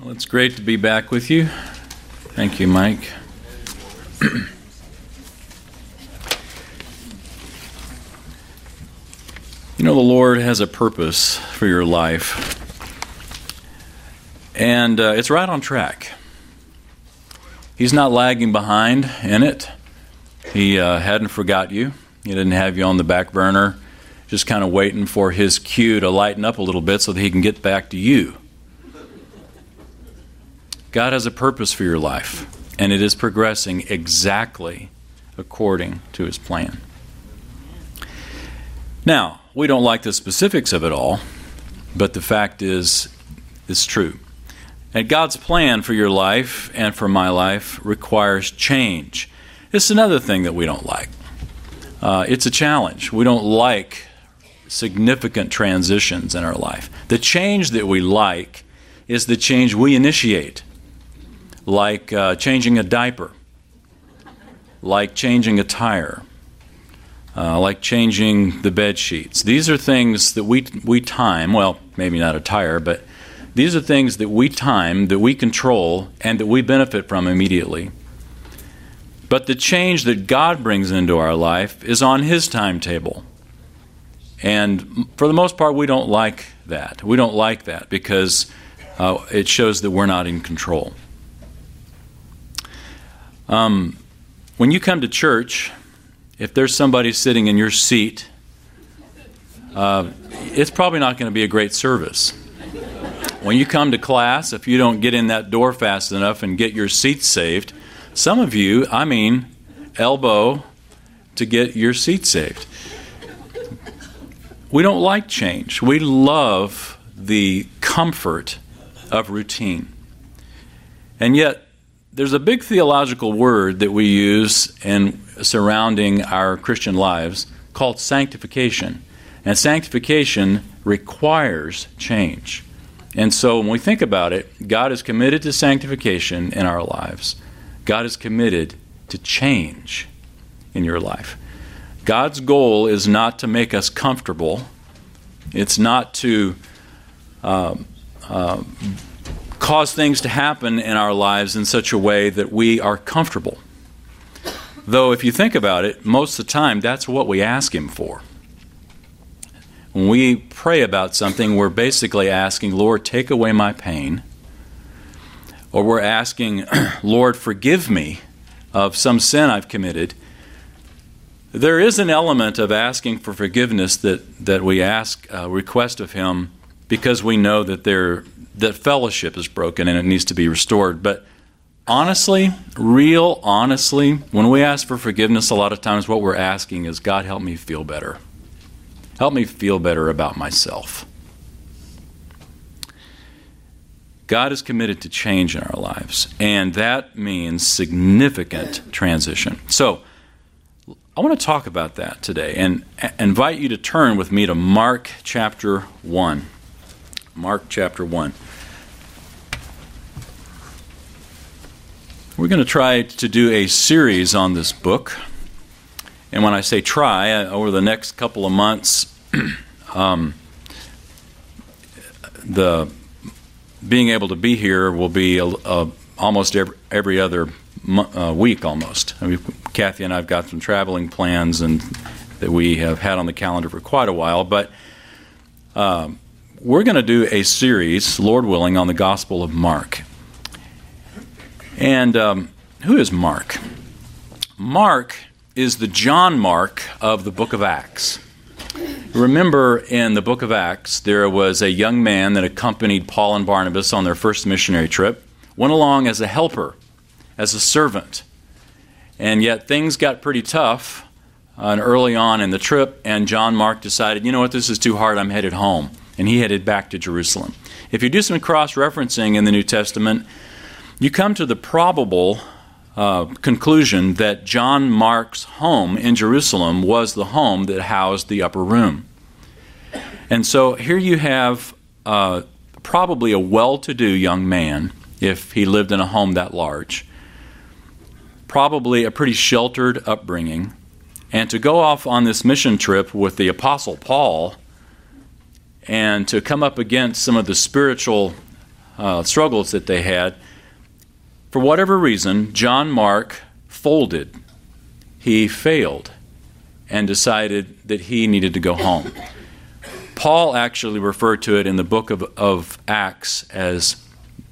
Well, it's great to be back with you. Thank you, Mike. you know, the Lord has a purpose for your life, and uh, it's right on track. He's not lagging behind in it. He uh, hadn't forgot you. He didn't have you on the back burner, just kind of waiting for his cue to lighten up a little bit so that he can get back to you. God has a purpose for your life, and it is progressing exactly according to his plan. Now, we don't like the specifics of it all, but the fact is, it's true. And God's plan for your life and for my life requires change. It's another thing that we don't like. Uh, it's a challenge. We don't like significant transitions in our life. The change that we like is the change we initiate like uh, changing a diaper, like changing a tire, uh, like changing the bed sheets. These are things that we, we time, well, maybe not a tire, but these are things that we time, that we control, and that we benefit from immediately. But the change that God brings into our life is on His timetable. And for the most part, we don't like that. We don't like that because uh, it shows that we're not in control. Um, when you come to church, if there's somebody sitting in your seat, uh, it's probably not going to be a great service. When you come to class, if you don't get in that door fast enough and get your seat saved, some of you, I mean, elbow to get your seat saved. We don't like change. We love the comfort of routine. And yet, there's a big theological word that we use in surrounding our Christian lives called sanctification. And sanctification requires change. And so when we think about it, God is committed to sanctification in our lives. God is committed to change in your life. God's goal is not to make us comfortable, it's not to uh, uh, cause things to happen in our lives in such a way that we are comfortable. Though, if you think about it, most of the time that's what we ask Him for. When we pray about something, we're basically asking, Lord, take away my pain. Or we're asking, Lord, forgive me of some sin I've committed. There is an element of asking for forgiveness that, that we ask, uh, request of Him, because we know that there, that fellowship is broken and it needs to be restored. But honestly, real honestly, when we ask for forgiveness, a lot of times what we're asking is, God, help me feel better. Help me feel better about myself. God is committed to change in our lives, and that means significant transition. So, I want to talk about that today and invite you to turn with me to Mark chapter 1. Mark chapter 1. We're going to try to do a series on this book. And when I say try, uh, over the next couple of months, um, the being able to be here will be a, a, almost every, every other uh, week almost. I mean, Kathy and I've got some traveling plans and that we have had on the calendar for quite a while, but um, we're going to do a series, Lord willing, on the Gospel of Mark. And um, who is Mark? Mark is the John Mark of the book of Acts. Remember in the book of Acts, there was a young man that accompanied Paul and Barnabas on their first missionary trip, went along as a helper, as a servant. And yet things got pretty tough uh, early on in the trip, and John Mark decided, you know what, this is too hard, I'm headed home. And he headed back to Jerusalem. If you do some cross referencing in the New Testament, you come to the probable uh, conclusion that John Mark's home in Jerusalem was the home that housed the upper room. And so here you have uh, probably a well to do young man, if he lived in a home that large, probably a pretty sheltered upbringing, and to go off on this mission trip with the Apostle Paul and to come up against some of the spiritual uh, struggles that they had, for whatever reason, John Mark folded. He failed and decided that he needed to go home. Paul actually referred to it in the book of, of Acts as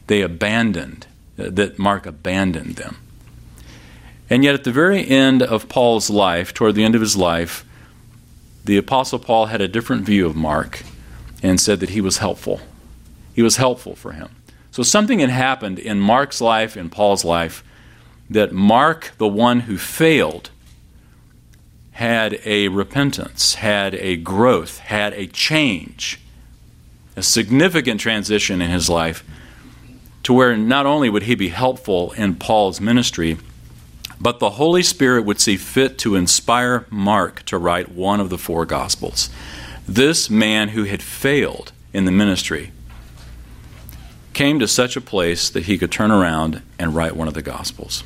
they abandoned, that Mark abandoned them. And yet, at the very end of Paul's life, toward the end of his life, the Apostle Paul had a different view of Mark and said that he was helpful. He was helpful for him. So, something had happened in Mark's life, in Paul's life, that Mark, the one who failed, had a repentance, had a growth, had a change, a significant transition in his life to where not only would he be helpful in Paul's ministry, but the Holy Spirit would see fit to inspire Mark to write one of the four Gospels. This man who had failed in the ministry came to such a place that he could turn around and write one of the Gospels.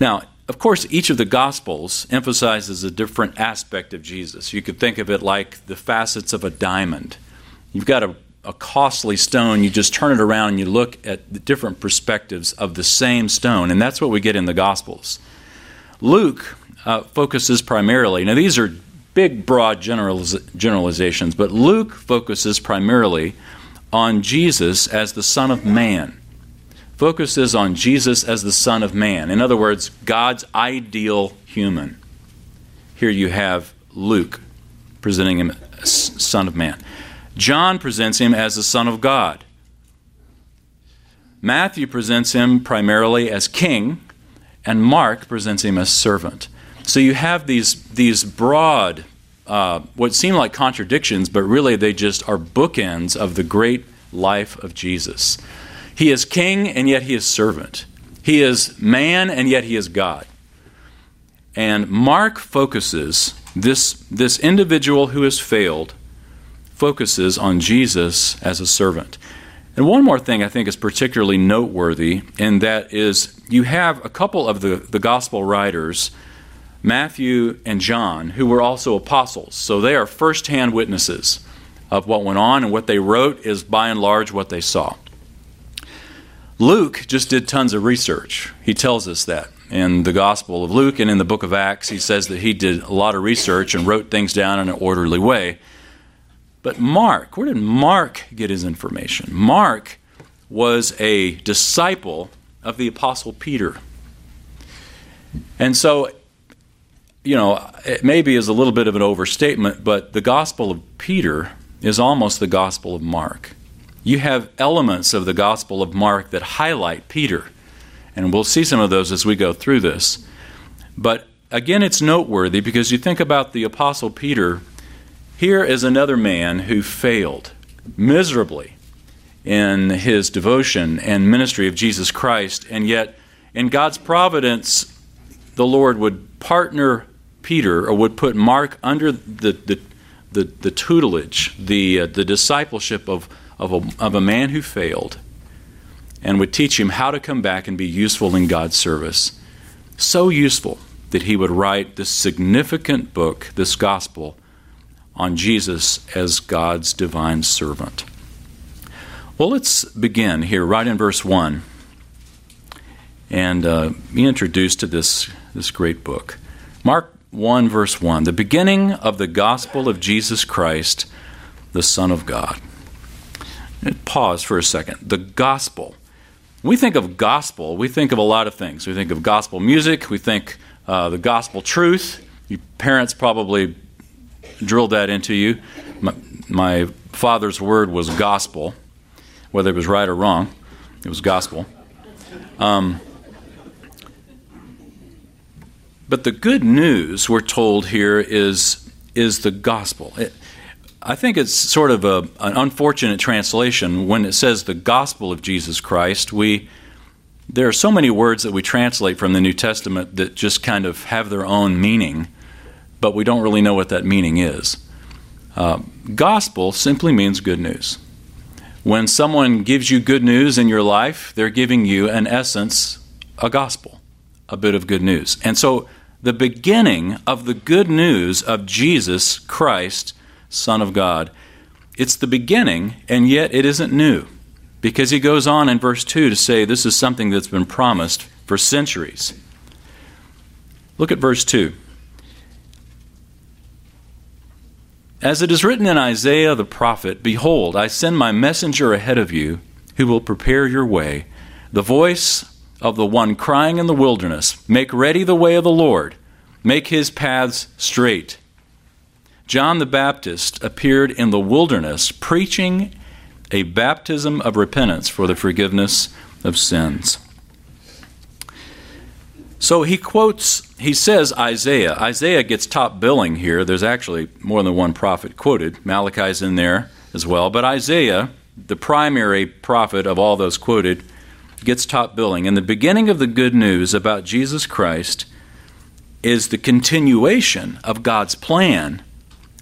Now, of course, each of the Gospels emphasizes a different aspect of Jesus. You could think of it like the facets of a diamond. You've got a, a costly stone, you just turn it around and you look at the different perspectives of the same stone, and that's what we get in the Gospels. Luke uh, focuses primarily, now these are big, broad generaliz- generalizations, but Luke focuses primarily on Jesus as the Son of Man focuses on Jesus as the Son of Man. In other words, God's ideal human. Here you have Luke presenting him as Son of Man. John presents him as the Son of God. Matthew presents him primarily as king, and Mark presents him as servant. So you have these, these broad, uh, what seem like contradictions, but really they just are bookends of the great life of Jesus. He is king and yet he is servant. He is man and yet he is God. And Mark focuses this, this individual who has failed focuses on Jesus as a servant. And one more thing I think is particularly noteworthy, and that is you have a couple of the, the gospel writers, Matthew and John, who were also apostles. So they are firsthand witnesses of what went on, and what they wrote is by and large what they saw. Luke just did tons of research. He tells us that in the Gospel of Luke and in the book of Acts. He says that he did a lot of research and wrote things down in an orderly way. But Mark, where did Mark get his information? Mark was a disciple of the Apostle Peter. And so, you know, it maybe is a little bit of an overstatement, but the Gospel of Peter is almost the Gospel of Mark you have elements of the Gospel of Mark that highlight Peter. And we'll see some of those as we go through this. But again, it's noteworthy because you think about the Apostle Peter. Here is another man who failed miserably in his devotion and ministry of Jesus Christ, and yet, in God's providence, the Lord would partner Peter or would put Mark under the, the, the, the tutelage, the, uh, the discipleship of of a, of a man who failed and would teach him how to come back and be useful in God's service. So useful that he would write this significant book, this gospel, on Jesus as God's divine servant. Well, let's begin here, right in verse 1, and uh, be introduced to this, this great book. Mark 1, verse 1, the beginning of the gospel of Jesus Christ, the Son of God. Pause for a second. The gospel. When we think of gospel, we think of a lot of things. We think of gospel music, we think uh, the gospel truth. Your parents probably drilled that into you. My, my father's word was gospel, whether it was right or wrong, it was gospel. Um, but the good news we're told here is is the gospel. It, I think it's sort of a, an unfortunate translation when it says the gospel of Jesus Christ. We there are so many words that we translate from the New Testament that just kind of have their own meaning, but we don't really know what that meaning is. Uh, gospel simply means good news. When someone gives you good news in your life, they're giving you, in essence, a gospel, a bit of good news. And so, the beginning of the good news of Jesus Christ Son of God, it's the beginning, and yet it isn't new. Because he goes on in verse 2 to say this is something that's been promised for centuries. Look at verse 2. As it is written in Isaiah the prophet, Behold, I send my messenger ahead of you who will prepare your way, the voice of the one crying in the wilderness, Make ready the way of the Lord, make his paths straight. John the Baptist appeared in the wilderness preaching a baptism of repentance for the forgiveness of sins. So he quotes, he says Isaiah. Isaiah gets top billing here. There's actually more than one prophet quoted. Malachi's in there as well. But Isaiah, the primary prophet of all those quoted, gets top billing. And the beginning of the good news about Jesus Christ is the continuation of God's plan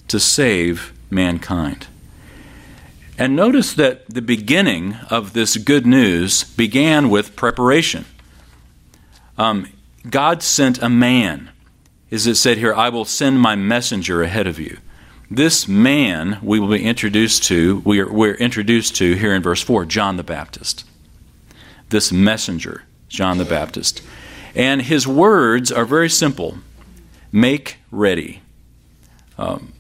to save mankind. And notice that the beginning of this good news began with preparation. Um, God sent a man. Is it said here, I will send my messenger ahead of you. This man we will be introduced to, we are, we're introduced to here in verse 4, John the Baptist. This messenger, John the Baptist. And his words are very simple make ready. Um,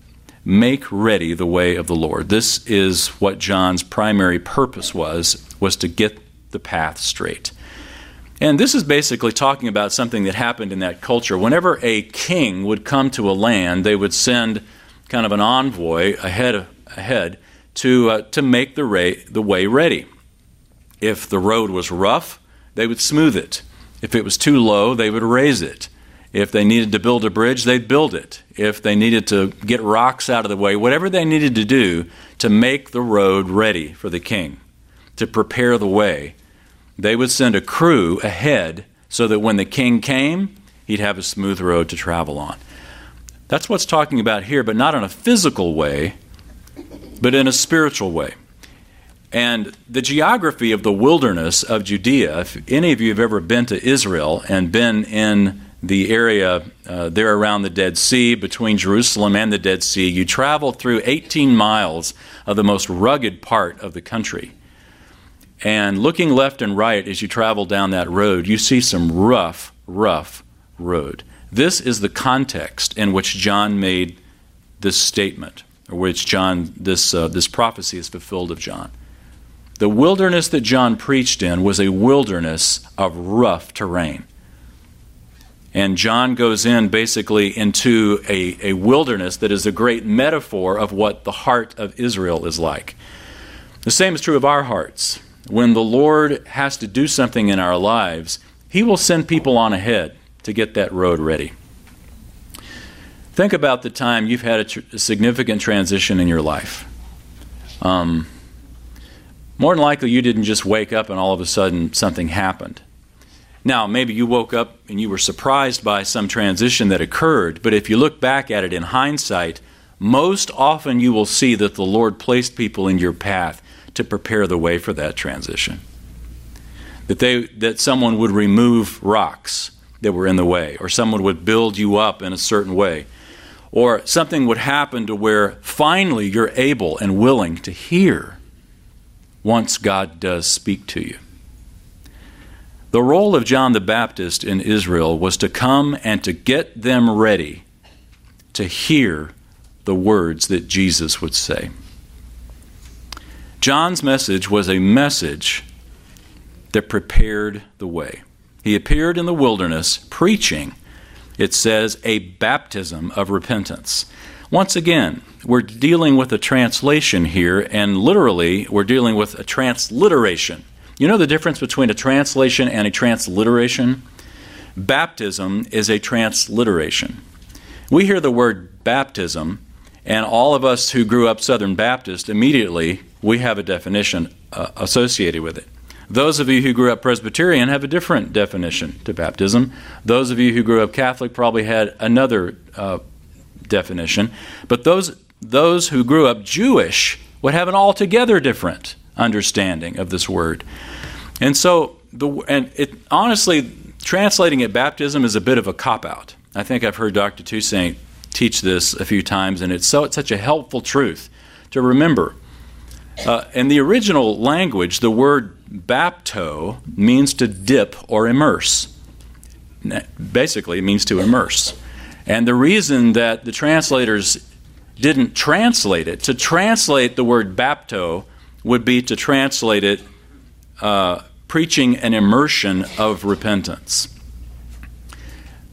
make ready the way of the Lord. This is what John's primary purpose was, was to get the path straight. And this is basically talking about something that happened in that culture. Whenever a king would come to a land, they would send kind of an envoy ahead, ahead to, uh, to make the, ra- the way ready. If the road was rough, they would smooth it. If it was too low, they would raise it. If they needed to build a bridge, they'd build it. If they needed to get rocks out of the way, whatever they needed to do to make the road ready for the king, to prepare the way they would send a crew ahead so that when the king came, he'd have a smooth road to travel on. That's what's talking about here, but not in a physical way, but in a spiritual way. And the geography of the wilderness of Judea, if any of you have ever been to Israel and been in the area uh, there around the Dead Sea, between Jerusalem and the Dead Sea, you travel through 18 miles of the most rugged part of the country. And looking left and right as you travel down that road, you see some rough, rough road. This is the context in which John made this statement, or which John this uh, this prophecy is fulfilled of John. The wilderness that John preached in was a wilderness of rough terrain. And John goes in basically into a, a wilderness that is a great metaphor of what the heart of Israel is like. The same is true of our hearts when the Lord has to do something in our lives, He will send people on ahead to get that road ready. Think about the time you've had a, tr- a significant transition in your life. Um, more than likely, you didn't just wake up and all of a sudden something happened. Now, maybe you woke up and you were surprised by some transition that occurred, but if you look back at it in hindsight, most often you will see that the Lord placed people in your path to prepare the way for that transition. That, they, that someone would remove rocks that were in the way, or someone would build you up in a certain way, or something would happen to where finally you're able and willing to hear once God does speak to you. The role of John the Baptist in Israel was to come and to get them ready to hear the words that Jesus would say. John's message was a message that prepared the way. He appeared in the wilderness preaching, it says, a baptism of repentance. Once again, we're dealing with a translation here, and literally, we're dealing with a transliteration. You know the difference between a translation and a transliteration? Baptism is a transliteration. We hear the word baptism, and all of us who grew up Southern Baptist immediately we have a definition uh, associated with it. Those of you who grew up Presbyterian have a different definition to baptism. Those of you who grew up Catholic probably had another uh, definition. But those, those who grew up Jewish would have an altogether different understanding of this word. And so, the, and it, honestly, translating it baptism is a bit of a cop out. I think I've heard Dr. Toussaint teach this a few times, and it's so it's such a helpful truth to remember. Uh, in the original language, the word bapto means to dip or immerse. Basically, it means to immerse. And the reason that the translators didn't translate it, to translate the word bapto would be to translate it uh, preaching an immersion of repentance.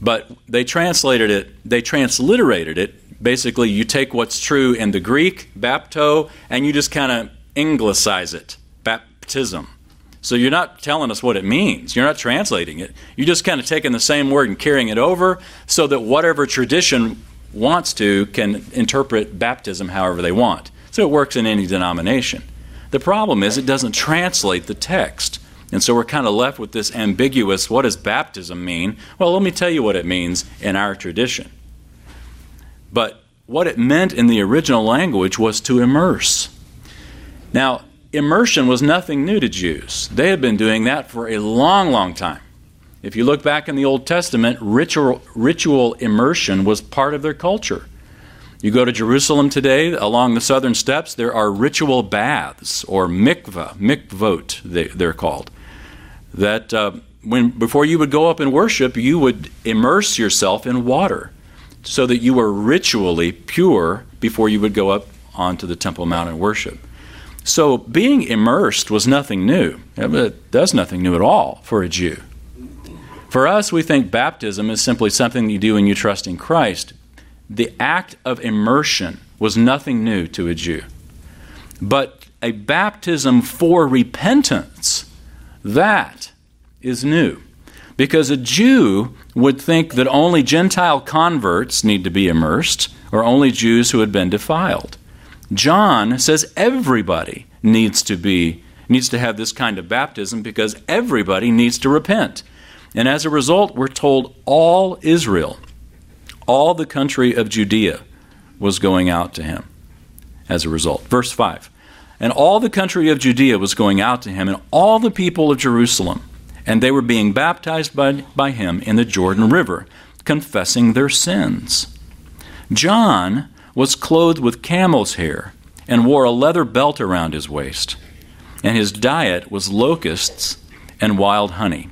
But they translated it, they transliterated it. Basically, you take what's true in the Greek, bapto, and you just kind of anglicize it, baptism. So you're not telling us what it means. You're not translating it. You're just kind of taking the same word and carrying it over so that whatever tradition wants to can interpret baptism however they want. So it works in any denomination. The problem is it doesn't translate the text. And so we're kind of left with this ambiguous what does baptism mean? Well, let me tell you what it means in our tradition. But what it meant in the original language was to immerse. Now, immersion was nothing new to Jews. They had been doing that for a long, long time. If you look back in the Old Testament, ritual, ritual immersion was part of their culture. You go to Jerusalem today, along the southern steps, there are ritual baths, or mikvah, mikvot, they, they're called. That uh, when, before you would go up and worship, you would immerse yourself in water so that you were ritually pure before you would go up onto the Temple Mount and worship. So being immersed was nothing new. It does nothing new at all for a Jew. For us, we think baptism is simply something you do when you trust in Christ. The act of immersion was nothing new to a Jew. But a baptism for repentance, that is new. Because a Jew would think that only Gentile converts need to be immersed, or only Jews who had been defiled. John says everybody needs to be needs to have this kind of baptism because everybody needs to repent. And as a result, we're told all Israel, all the country of Judea was going out to him as a result. Verse 5. And all the country of Judea was going out to him, and all the people of Jerusalem, and they were being baptized by, by him in the Jordan River, confessing their sins. John was clothed with camel's hair and wore a leather belt around his waist, and his diet was locusts and wild honey.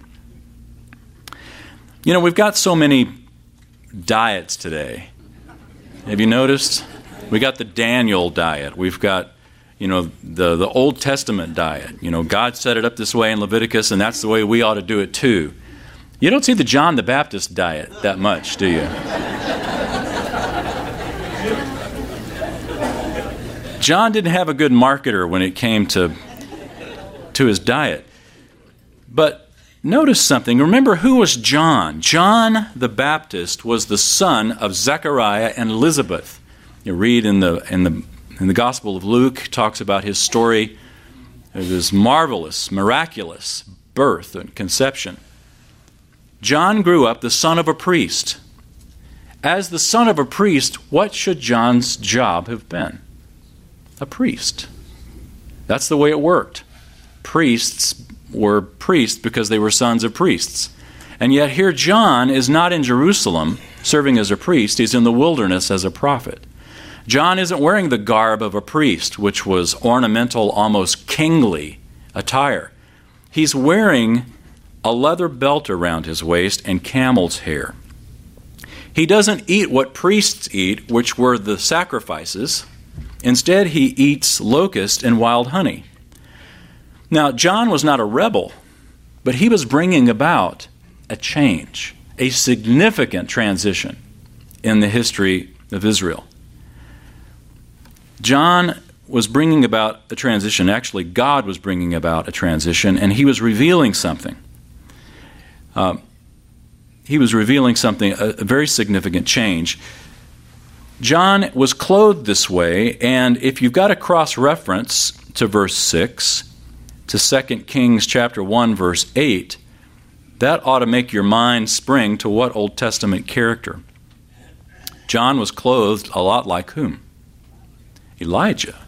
You know, we've got so many diets today. Have you noticed? We got the Daniel diet. We've got, you know, the, the Old Testament diet. You know, God set it up this way in Leviticus, and that's the way we ought to do it too. You don't see the John the Baptist diet that much, do you? John didn't have a good marketer when it came to, to his diet. But notice something. Remember who was John? John the Baptist was the son of Zechariah and Elizabeth. You read in the, in the, in the Gospel of Luke, talks about his story of his marvelous, miraculous birth and conception. John grew up the son of a priest. As the son of a priest, what should John's job have been? A priest. That's the way it worked. Priests were priests because they were sons of priests. And yet, here John is not in Jerusalem serving as a priest, he's in the wilderness as a prophet. John isn't wearing the garb of a priest, which was ornamental, almost kingly attire. He's wearing a leather belt around his waist and camel's hair. He doesn't eat what priests eat, which were the sacrifices. Instead, he eats locust and wild honey. Now, John was not a rebel, but he was bringing about a change, a significant transition in the history of Israel. John was bringing about a transition. Actually, God was bringing about a transition, and he was revealing something. Uh, he was revealing something, a, a very significant change. John was clothed this way, and if you've got a cross reference to verse 6, to 2 Kings chapter 1 verse 8, that ought to make your mind spring to what Old Testament character? John was clothed a lot like whom? Elijah.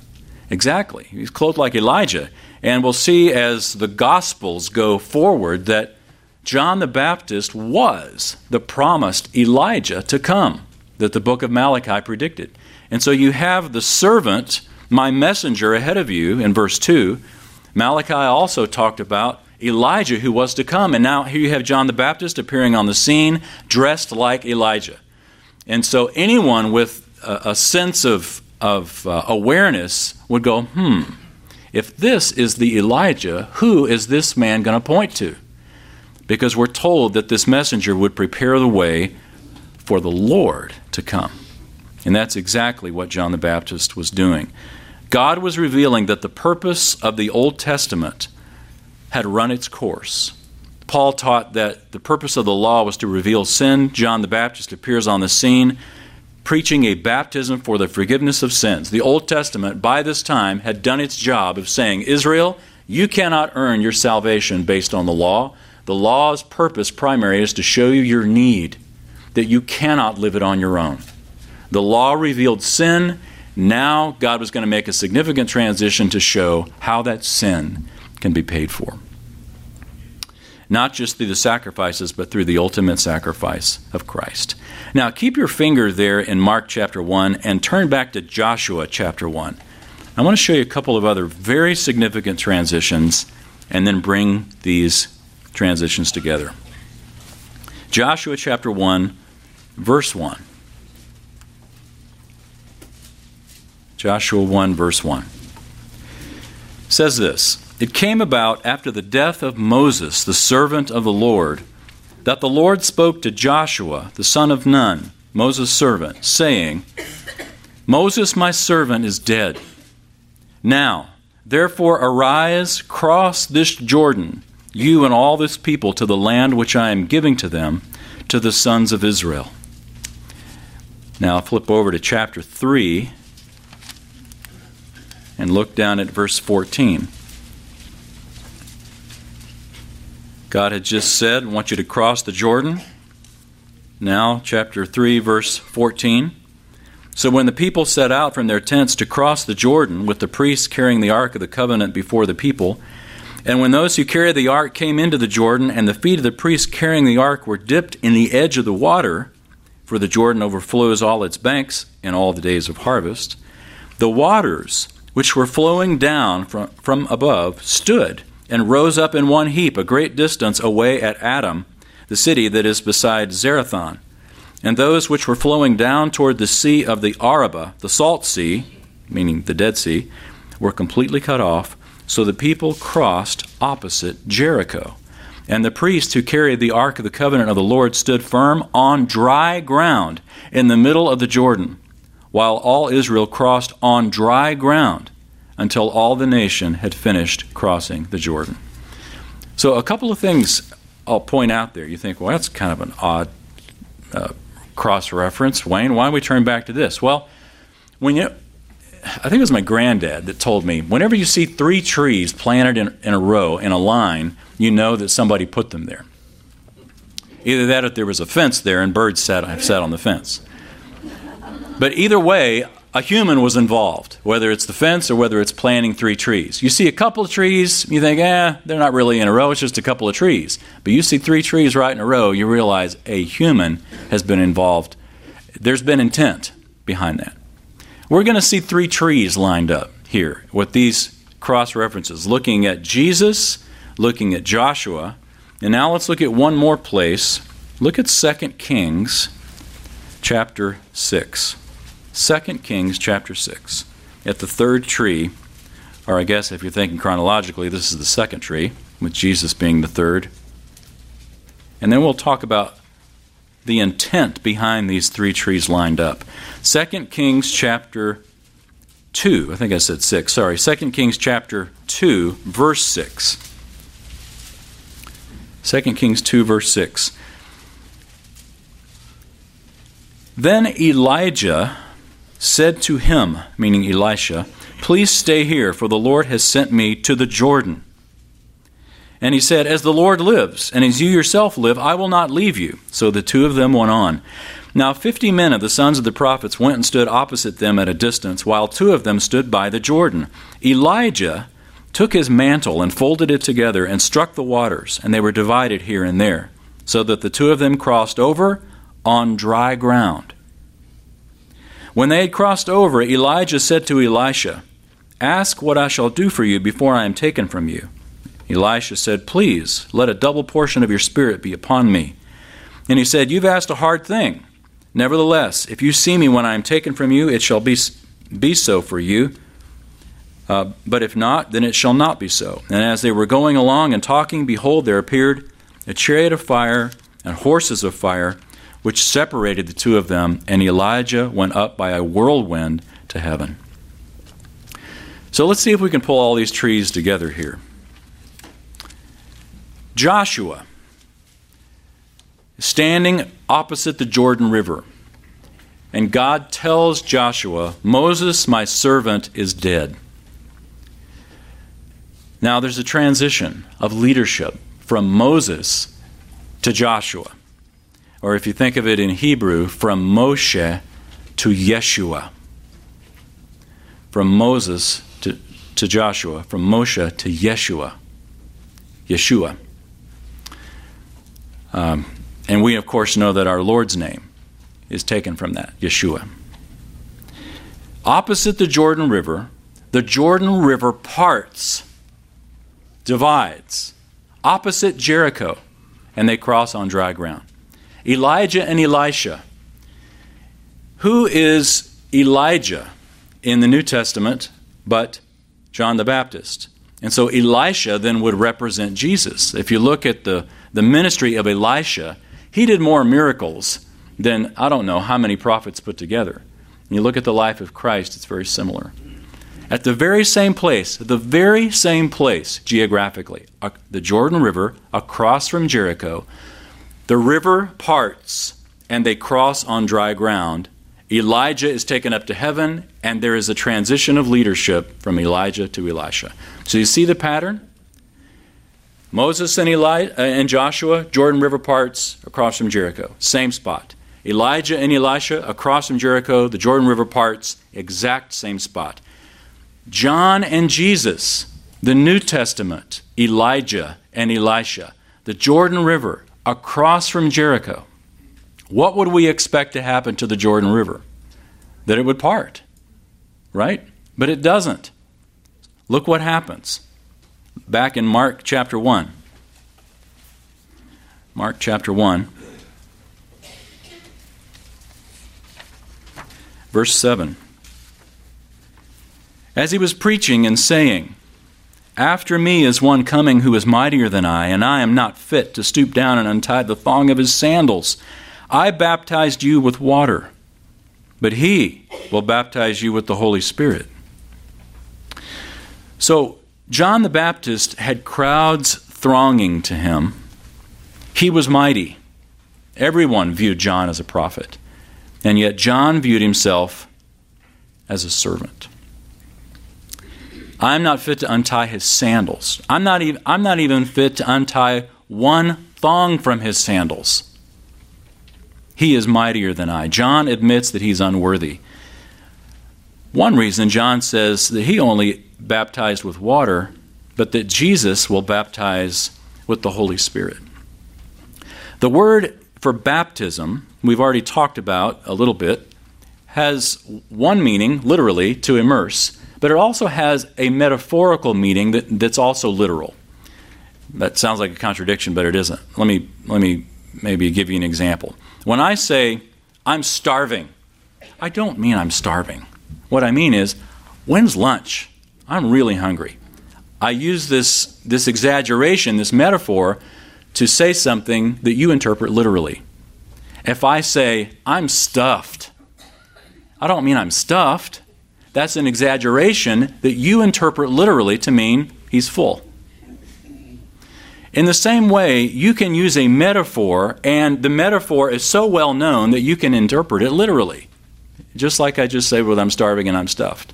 Exactly. He's clothed like Elijah. And we'll see as the Gospels go forward that John the Baptist was the promised Elijah to come that the book of Malachi predicted. And so you have the servant my messenger ahead of you in verse 2. Malachi also talked about Elijah who was to come. And now here you have John the Baptist appearing on the scene dressed like Elijah. And so anyone with a, a sense of, of uh, awareness would go, hmm, if this is the Elijah, who is this man going to point to? Because we're told that this messenger would prepare the way for the Lord to come. And that's exactly what John the Baptist was doing. God was revealing that the purpose of the Old Testament had run its course. Paul taught that the purpose of the law was to reveal sin. John the Baptist appears on the scene preaching a baptism for the forgiveness of sins. The Old Testament, by this time, had done its job of saying, Israel, you cannot earn your salvation based on the law. The law's purpose primary is to show you your need, that you cannot live it on your own. The law revealed sin. Now, God was going to make a significant transition to show how that sin can be paid for not just through the sacrifices, but through the ultimate sacrifice of Christ. Now, keep your finger there in Mark chapter 1 and turn back to Joshua chapter 1. I want to show you a couple of other very significant transitions and then bring these transitions together. Joshua chapter 1, verse 1. Joshua 1, verse 1 says this it came about after the death of Moses, the servant of the Lord, that the Lord spoke to Joshua, the son of Nun, Moses' servant, saying, Moses, my servant, is dead. Now, therefore, arise, cross this Jordan, you and all this people, to the land which I am giving to them, to the sons of Israel. Now, flip over to chapter 3 and look down at verse 14. God had just said, I want you to cross the Jordan. Now, chapter 3, verse 14. So when the people set out from their tents to cross the Jordan, with the priests carrying the ark of the covenant before the people, and when those who carried the ark came into the Jordan, and the feet of the priests carrying the ark were dipped in the edge of the water, for the Jordan overflows all its banks in all the days of harvest, the waters which were flowing down from, from above stood and rose up in one heap a great distance away at Adam, the city that is beside Zarethan. And those which were flowing down toward the sea of the Araba, the salt sea, meaning the Dead Sea, were completely cut off, so the people crossed opposite Jericho. And the priests who carried the ark of the covenant of the Lord stood firm on dry ground in the middle of the Jordan, while all Israel crossed on dry ground until all the nation had finished crossing the Jordan. So, a couple of things I'll point out there. You think, well, that's kind of an odd uh, cross reference. Wayne, why don't we turn back to this? Well, when you, I think it was my granddad that told me whenever you see three trees planted in, in a row, in a line, you know that somebody put them there. Either that or there was a fence there and birds sat, sat on the fence. But either way, a human was involved, whether it's the fence or whether it's planting three trees. You see a couple of trees, you think, eh, they're not really in a row, it's just a couple of trees. But you see three trees right in a row, you realize a human has been involved. There's been intent behind that. We're going to see three trees lined up here with these cross references, looking at Jesus, looking at Joshua, and now let's look at one more place. Look at 2 Kings chapter 6. 2 Kings chapter 6. At the third tree, or I guess if you're thinking chronologically, this is the second tree, with Jesus being the third. And then we'll talk about the intent behind these three trees lined up. 2 Kings chapter 2, I think I said 6, sorry. 2 Kings chapter 2, verse 6. 2 Kings 2, verse 6. Then Elijah said to him, meaning Elisha, Please stay here, for the Lord has sent me to the Jordan. And he said, As the Lord lives, and as you yourself live, I will not leave you. So the two of them went on. Now fifty men of the sons of the prophets went and stood opposite them at a distance, while two of them stood by the Jordan. Elijah took his mantle and folded it together and struck the waters, and they were divided here and there, so that the two of them crossed over on dry ground. When they had crossed over, Elijah said to Elisha, Ask what I shall do for you before I am taken from you. Elisha said, Please, let a double portion of your spirit be upon me. And he said, You've asked a hard thing. Nevertheless, if you see me when I am taken from you, it shall be, be so for you. Uh, but if not, then it shall not be so. And as they were going along and talking, behold, there appeared a chariot of fire and horses of fire, which separated the two of them, and Elijah went up by a whirlwind to heaven. So let's see if we can pull all these trees together here. Joshua, standing opposite the Jordan River, and God tells Joshua, Moses, my servant, is dead. Now there's a transition of leadership from Moses to Joshua. Or if you think of it in Hebrew, from Moshe to Yeshua. From Moses to, to Joshua, from Moshe to Yeshua. Yeshua. Um, and we, of course, know that our Lord's name is taken from that, Yeshua. Opposite the Jordan River, the Jordan River parts divides opposite Jericho, and they cross on dry ground. Elijah and Elisha. Who is Elijah in the New Testament but John the Baptist? And so Elisha then would represent Jesus. If you look at the, the ministry of Elisha, he did more miracles than I don't know how many prophets put together. And you look at the life of Christ, it's very similar at the very same place, the very same place geographically, uh, the Jordan River across from Jericho. The river parts and they cross on dry ground. Elijah is taken up to heaven, and there is a transition of leadership from Elijah to Elisha. So you see the pattern? Moses and, Eli- uh, and Joshua, Jordan River parts across from Jericho, same spot. Elijah and Elisha across from Jericho, the Jordan River parts, exact same spot. John and Jesus, the New Testament, Elijah and Elisha, the Jordan River, across from Jericho. What would we expect to happen to the Jordan River? That it would part, right? But it doesn't. Look what happens. Back in Mark chapter 1. Mark chapter 1, verse 7 as he was preaching and saying, After me is one coming who is mightier than I, and I am not fit to stoop down and untie the thong of his sandals. I baptized you with water, but he will baptize you with the Holy Spirit. So, John the Baptist had crowds thronging to him. He was mighty. Everyone viewed John as a prophet. And yet, John viewed himself as a servant. I'm not fit to untie his sandals. I'm not even, I'm not even fit to untie one thong from his sandals. He is mightier than I. John admits that he's unworthy. One reason John says that he only baptized with water, but that Jesus will baptize with the Holy Spirit. The word for baptism, we've already talked about a little bit, has one meaning, literally, to immerse but it also has a metaphorical meaning that, that's also literal. That sounds like a contradiction, but it isn't. Let me, let me maybe give you an example. When I say, I'm starving, I don't mean I'm starving. What I mean is, when's lunch? I'm really hungry. I use this, this exaggeration, this metaphor, to say something that you interpret literally. If I say, I'm stuffed, I don't mean I'm stuffed that's an exaggeration that you interpret literally to mean he's full. In the same way, you can use a metaphor, and the metaphor is so well known that you can interpret it literally. Just like I just said, well, I'm starving and I'm stuffed.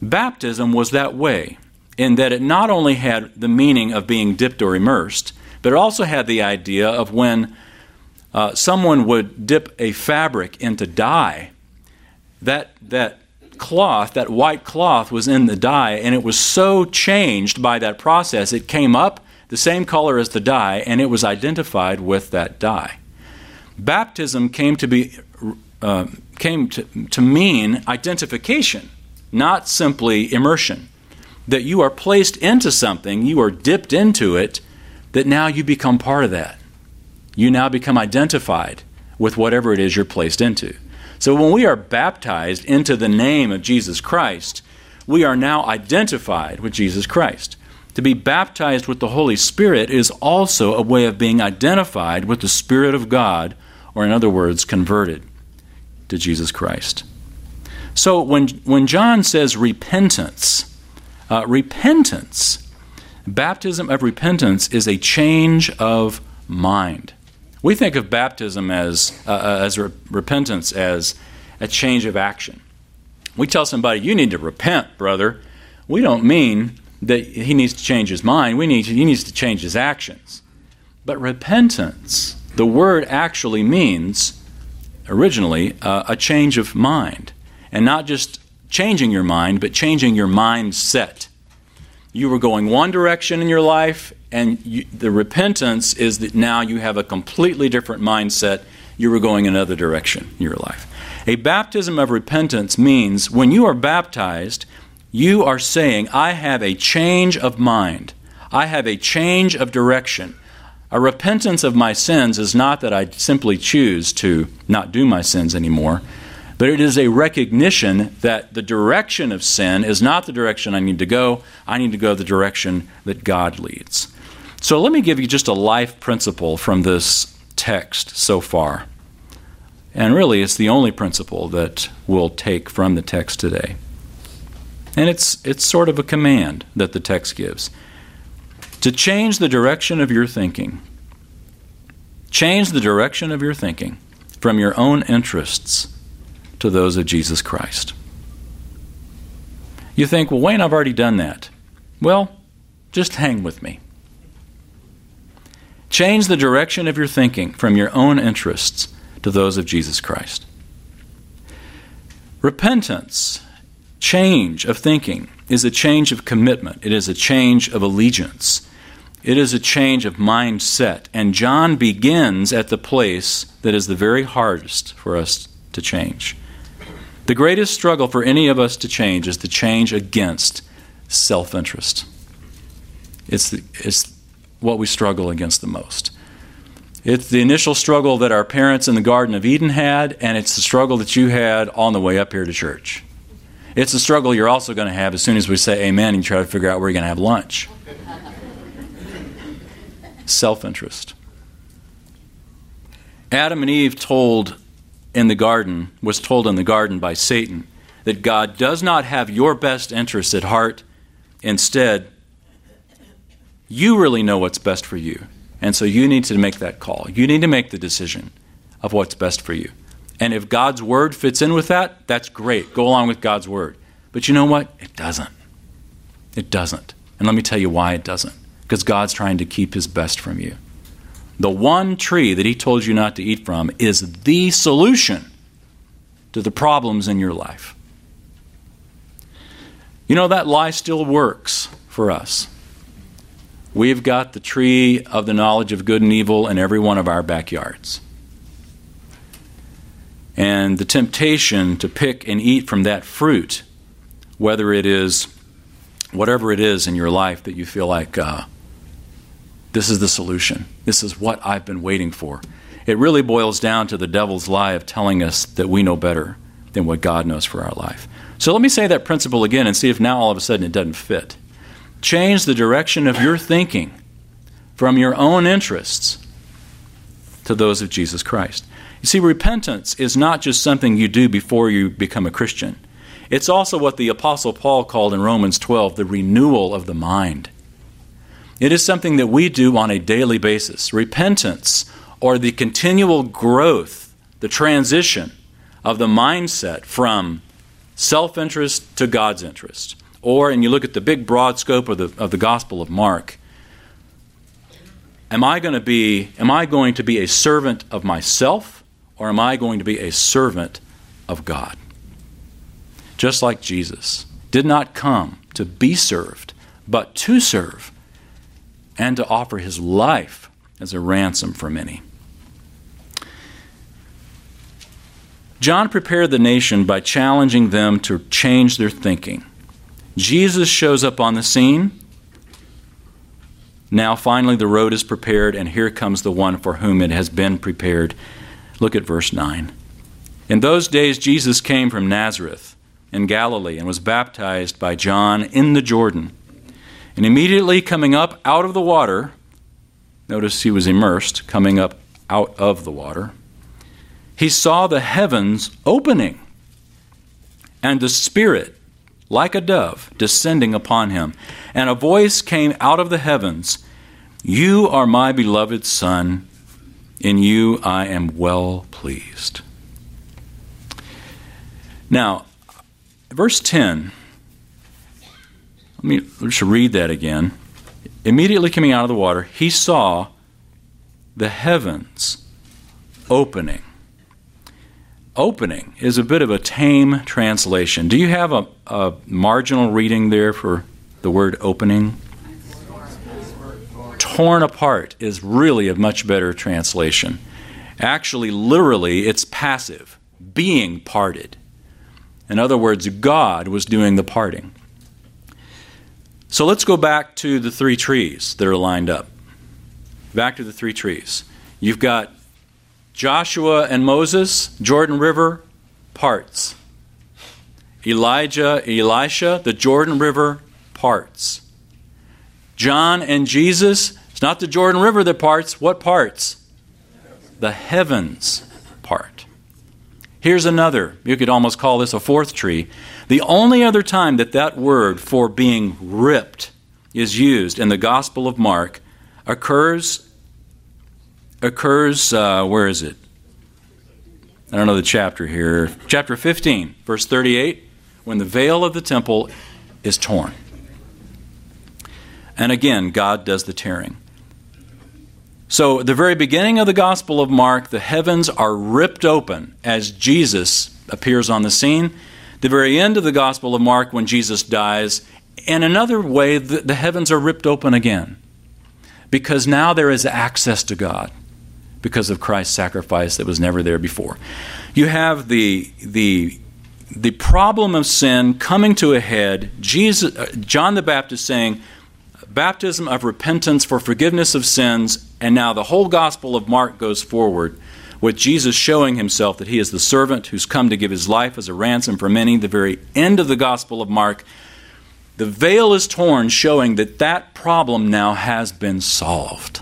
Baptism was that way, in that it not only had the meaning of being dipped or immersed, but it also had the idea of when uh, someone would dip a fabric into dye, that, that cloth, that white cloth, was in the dye, and it was so changed by that process, it came up the same color as the dye, and it was identified with that dye. Baptism came to be uh, came to, to mean identification not simply immersion. That you are placed into something, you are dipped into it, that now you become part of that. You now become identified with whatever it is you're placed into. So when we are baptized into the name of Jesus Christ, we are now identified with Jesus Christ. To be baptized with the Holy Spirit is also a way of being identified with the Spirit of God, or in other words, converted to Jesus Christ. So when, when John says repentance, uh, repentance, baptism of repentance is a change of mind. We think of baptism as, uh, uh, as re- repentance as a change of action. We tell somebody, you need to repent, brother. We don't mean that he needs to change his mind. We need to, he needs to change his actions. But repentance, the word actually means, originally, uh, a change of mind. And not just changing your mind, but changing your mindset. You were going one direction in your life, and you, the repentance is that now you have a completely different mindset. You were going another direction in your life. A baptism of repentance means when you are baptized, you are saying, I have a change of mind. I have a change of direction. A repentance of my sins is not that I simply choose to not do my sins anymore, but it is a recognition that the direction of sin is not the direction I need to go. I need to go the direction that God leads. So let me give you just a life principle from this text so far. And really, it's the only principle that we'll take from the text today. And it's, it's sort of a command that the text gives to change the direction of your thinking. Change the direction of your thinking from your own interests to those of Jesus Christ. You think, well, Wayne, I've already done that. Well, just hang with me. Change the direction of your thinking from your own interests to those of Jesus Christ. Repentance, change of thinking, is a change of commitment, it is a change of allegiance, it is a change of mindset. And John begins at the place that is the very hardest for us to change. The greatest struggle for any of us to change is to change against self interest. It's, it's what we struggle against the most. It's the initial struggle that our parents in the Garden of Eden had, and it's the struggle that you had on the way up here to church. It's the struggle you're also going to have as soon as we say amen and you try to figure out where you're going to have lunch. Self interest. Adam and Eve told in the garden, was told in the garden by Satan, that God does not have your best interests at heart. Instead, you really know what's best for you. And so you need to make that call. You need to make the decision of what's best for you. And if God's word fits in with that, that's great. Go along with God's word. But you know what? It doesn't. It doesn't. And let me tell you why it doesn't. Because God's trying to keep his best from you. The one tree that he told you not to eat from is the solution to the problems in your life. You know, that lie still works for us. We've got the tree of the knowledge of good and evil in every one of our backyards. And the temptation to pick and eat from that fruit, whether it is whatever it is in your life that you feel like uh, this is the solution, this is what I've been waiting for. It really boils down to the devil's lie of telling us that we know better than what God knows for our life. So let me say that principle again and see if now all of a sudden it doesn't fit. Change the direction of your thinking from your own interests to those of Jesus Christ. You see, repentance is not just something you do before you become a Christian. It's also what the Apostle Paul called in Romans 12 the renewal of the mind. It is something that we do on a daily basis. Repentance, or the continual growth, the transition of the mindset from self interest to God's interest. Or, and you look at the big broad scope of the, of the Gospel of Mark, am I going to be am I going to be a servant of myself or am I going to be a servant of God? Just like Jesus did not come to be served, but to serve and to offer his life as a ransom for many. John prepared the nation by challenging them to change their thinking. Jesus shows up on the scene. Now, finally, the road is prepared, and here comes the one for whom it has been prepared. Look at verse 9. In those days, Jesus came from Nazareth in Galilee and was baptized by John in the Jordan. And immediately coming up out of the water, notice he was immersed, coming up out of the water, he saw the heavens opening and the Spirit, like a dove, descending upon him. And a voice came out of the heavens You are my beloved Son, in you I am well pleased. Now, verse 10, let me just read that again. Immediately coming out of the water, he saw the heavens opening. Opening is a bit of a tame translation. Do you have a, a marginal reading there for the word opening? Torn apart is really a much better translation. Actually, literally, it's passive, being parted. In other words, God was doing the parting. So let's go back to the three trees that are lined up. Back to the three trees. You've got Joshua and Moses, Jordan River parts. Elijah, Elisha, the Jordan River parts. John and Jesus, it's not the Jordan River that parts. What parts? The heavens part. Here's another. You could almost call this a fourth tree. The only other time that that word for being ripped is used in the Gospel of Mark occurs occurs uh, where is it? I don't know the chapter here. Chapter 15, verse 38, when the veil of the temple is torn. And again, God does the tearing. So, the very beginning of the Gospel of Mark, the heavens are ripped open as Jesus appears on the scene. The very end of the Gospel of Mark, when Jesus dies, in another way, the, the heavens are ripped open again. Because now there is access to God because of Christ's sacrifice that was never there before. You have the, the, the problem of sin coming to a head. Jesus, uh, John the Baptist saying, baptism of repentance for forgiveness of sins, and now the whole Gospel of Mark goes forward with Jesus showing himself that he is the servant who's come to give his life as a ransom for many. The very end of the Gospel of Mark, the veil is torn, showing that that problem now has been solved.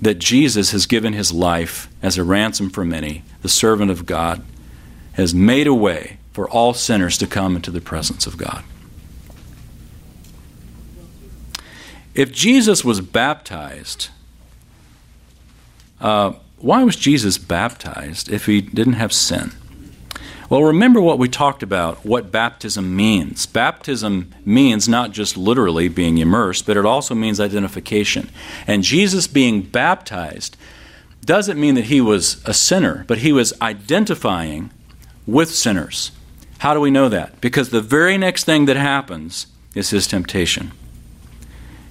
That Jesus has given his life as a ransom for many, the servant of God, has made a way for all sinners to come into the presence of God. If Jesus was baptized, uh, why was Jesus baptized if he didn't have sin? Well, remember what we talked about, what baptism means. Baptism means not just literally being immersed, but it also means identification. And Jesus being baptized doesn't mean that he was a sinner, but he was identifying with sinners. How do we know that? Because the very next thing that happens is his temptation.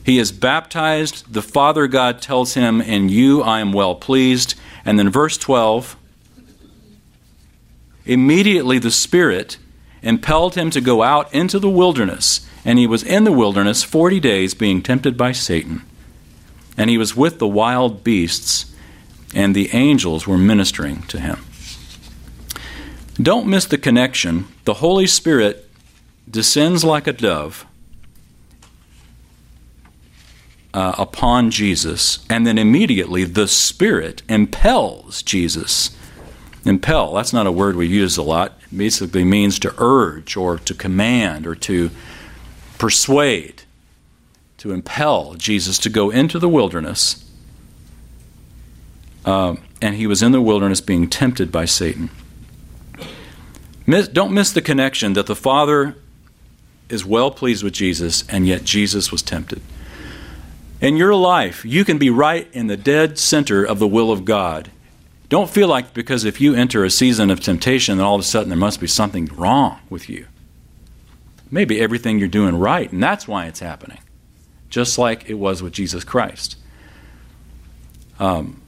He is baptized. The Father God tells him, In you I am well pleased. And then verse 12 immediately the Spirit impelled him to go out into the wilderness. And he was in the wilderness 40 days being tempted by Satan. And he was with the wild beasts, and the angels were ministering to him. Don't miss the connection. The Holy Spirit descends like a dove uh, upon Jesus, and then immediately the Spirit impels Jesus. Impel, that's not a word we use a lot. It basically means to urge or to command or to persuade, to impel Jesus to go into the wilderness. Uh, and he was in the wilderness being tempted by Satan. Miss, don't miss the connection that the Father is well pleased with Jesus, and yet Jesus was tempted. In your life, you can be right in the dead center of the will of God. Don't feel like because if you enter a season of temptation, then all of a sudden there must be something wrong with you. Maybe everything you're doing right, and that's why it's happening, just like it was with Jesus Christ. Um,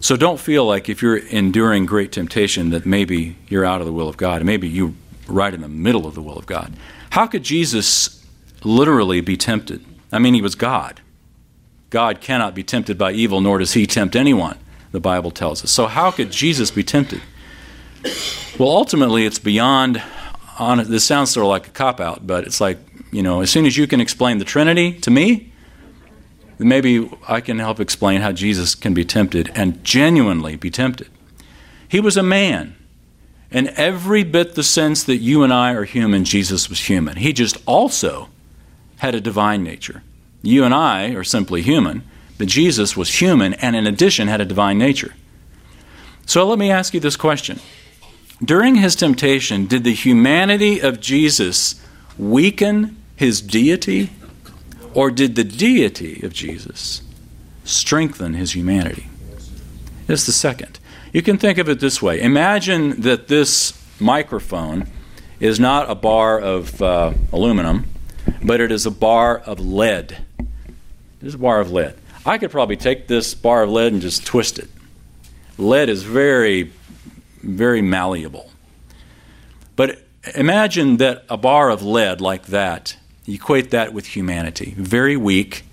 So don't feel like if you're enduring great temptation that maybe you're out of the will of God. Maybe you're right in the middle of the will of God. How could Jesus literally be tempted? I mean, he was God. God cannot be tempted by evil, nor does he tempt anyone, the Bible tells us. So, how could Jesus be tempted? Well, ultimately, it's beyond. On, this sounds sort of like a cop out, but it's like, you know, as soon as you can explain the Trinity to me, maybe I can help explain how Jesus can be tempted and genuinely be tempted. He was a man. In every bit the sense that you and I are human, Jesus was human. He just also had a divine nature. You and I are simply human, but Jesus was human and in addition had a divine nature. So let me ask you this question. During his temptation, did the humanity of Jesus weaken his deity or did the deity of Jesus strengthen his humanity? It's the second. You can think of it this way Imagine that this microphone is not a bar of uh, aluminum, but it is a bar of lead. It is a bar of lead. I could probably take this bar of lead and just twist it. Lead is very, very malleable. But imagine that a bar of lead like that equate that with humanity. Very weak,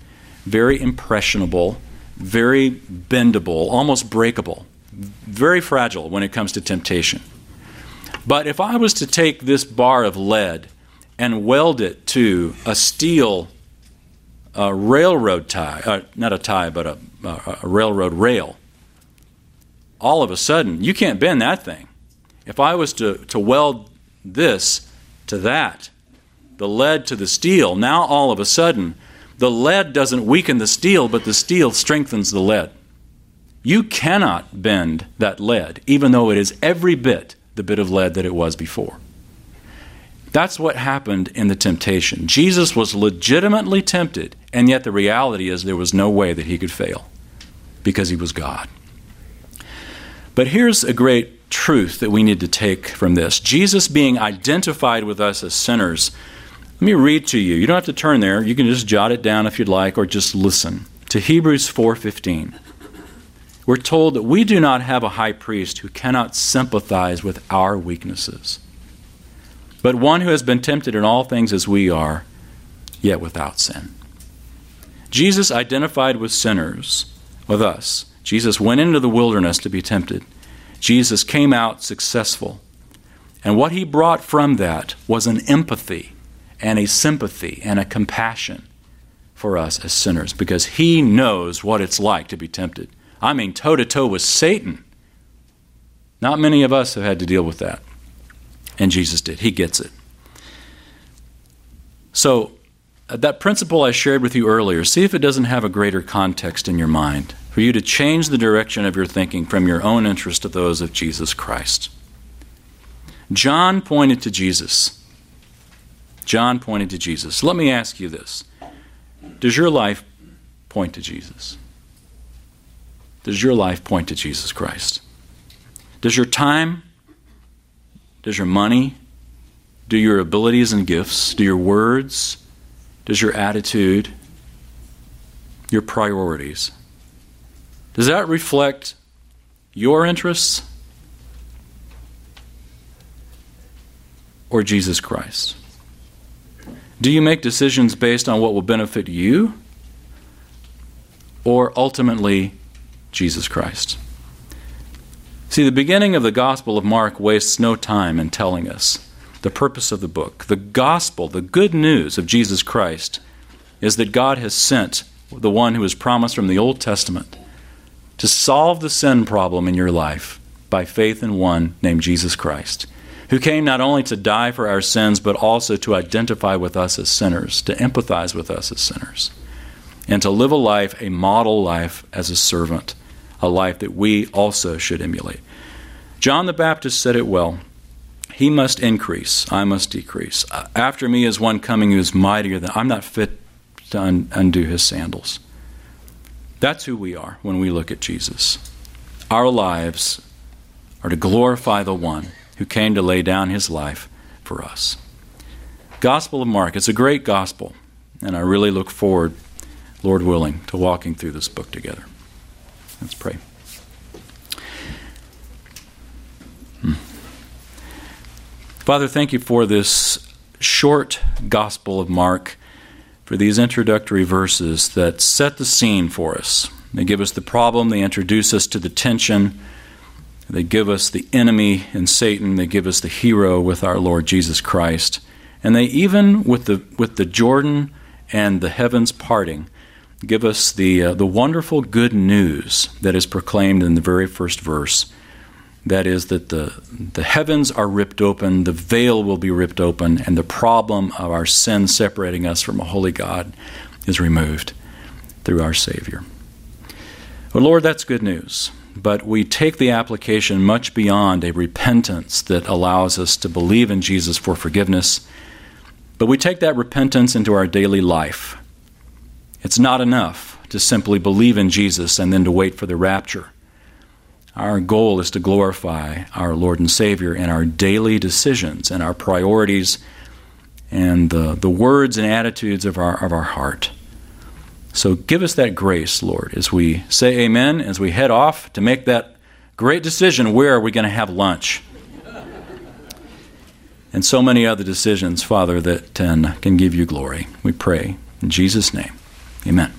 very impressionable, very bendable, almost breakable, very fragile when it comes to temptation. But if I was to take this bar of lead and weld it to a steel uh, railroad tie, uh, not a tie, but a, a railroad rail, all of a sudden, you can't bend that thing. If I was to, to weld this to that, the lead to the steel, now all of a sudden, the lead doesn't weaken the steel, but the steel strengthens the lead. You cannot bend that lead, even though it is every bit the bit of lead that it was before. That's what happened in the temptation. Jesus was legitimately tempted, and yet the reality is there was no way that he could fail because he was God. But here's a great truth that we need to take from this Jesus being identified with us as sinners let me read to you. You don't have to turn there. You can just jot it down if you'd like or just listen. To Hebrews 4:15. We're told that we do not have a high priest who cannot sympathize with our weaknesses, but one who has been tempted in all things as we are, yet without sin. Jesus identified with sinners, with us. Jesus went into the wilderness to be tempted. Jesus came out successful. And what he brought from that was an empathy and a sympathy and a compassion for us as sinners because he knows what it's like to be tempted. I mean, toe to toe with Satan. Not many of us have had to deal with that. And Jesus did. He gets it. So, that principle I shared with you earlier, see if it doesn't have a greater context in your mind for you to change the direction of your thinking from your own interest to those of Jesus Christ. John pointed to Jesus. John pointed to Jesus. Let me ask you this Does your life point to Jesus? Does your life point to Jesus Christ? Does your time, does your money, do your abilities and gifts, do your words, does your attitude, your priorities, does that reflect your interests or Jesus Christ? Do you make decisions based on what will benefit you or ultimately Jesus Christ? See, the beginning of the Gospel of Mark wastes no time in telling us the purpose of the book. The gospel, the good news of Jesus Christ, is that God has sent the one who was promised from the Old Testament to solve the sin problem in your life by faith in one named Jesus Christ who came not only to die for our sins, but also to identify with us as sinners, to empathize with us as sinners, and to live a life, a model life as a servant, a life that we also should emulate. John the Baptist said it well. He must increase, I must decrease. Uh, after me is one coming who is mightier than I'm not fit to un- undo his sandals. That's who we are when we look at Jesus. Our lives are to glorify the one who came to lay down his life for us. Gospel of Mark, it's a great gospel, and I really look forward, Lord willing, to walking through this book together. Let's pray. Father, thank you for this short Gospel of Mark, for these introductory verses that set the scene for us. They give us the problem, they introduce us to the tension, they give us the enemy in Satan, they give us the hero with our Lord Jesus Christ. And they even, with the, with the Jordan and the heavens parting, give us the, uh, the wonderful good news that is proclaimed in the very first verse. That is, that the, the heavens are ripped open, the veil will be ripped open, and the problem of our sin separating us from a holy God is removed through our Savior. Well, Lord, that's good news. But we take the application much beyond a repentance that allows us to believe in Jesus for forgiveness. But we take that repentance into our daily life it's not enough to simply believe in Jesus and then to wait for the rapture. Our goal is to glorify our Lord and Savior in our daily decisions and our priorities and the, the words and attitudes of our, of our heart. So give us that grace, Lord, as we say amen, as we head off to make that great decision where are we going to have lunch? and so many other decisions, Father, that can, can give you glory. We pray in Jesus' name. Amen.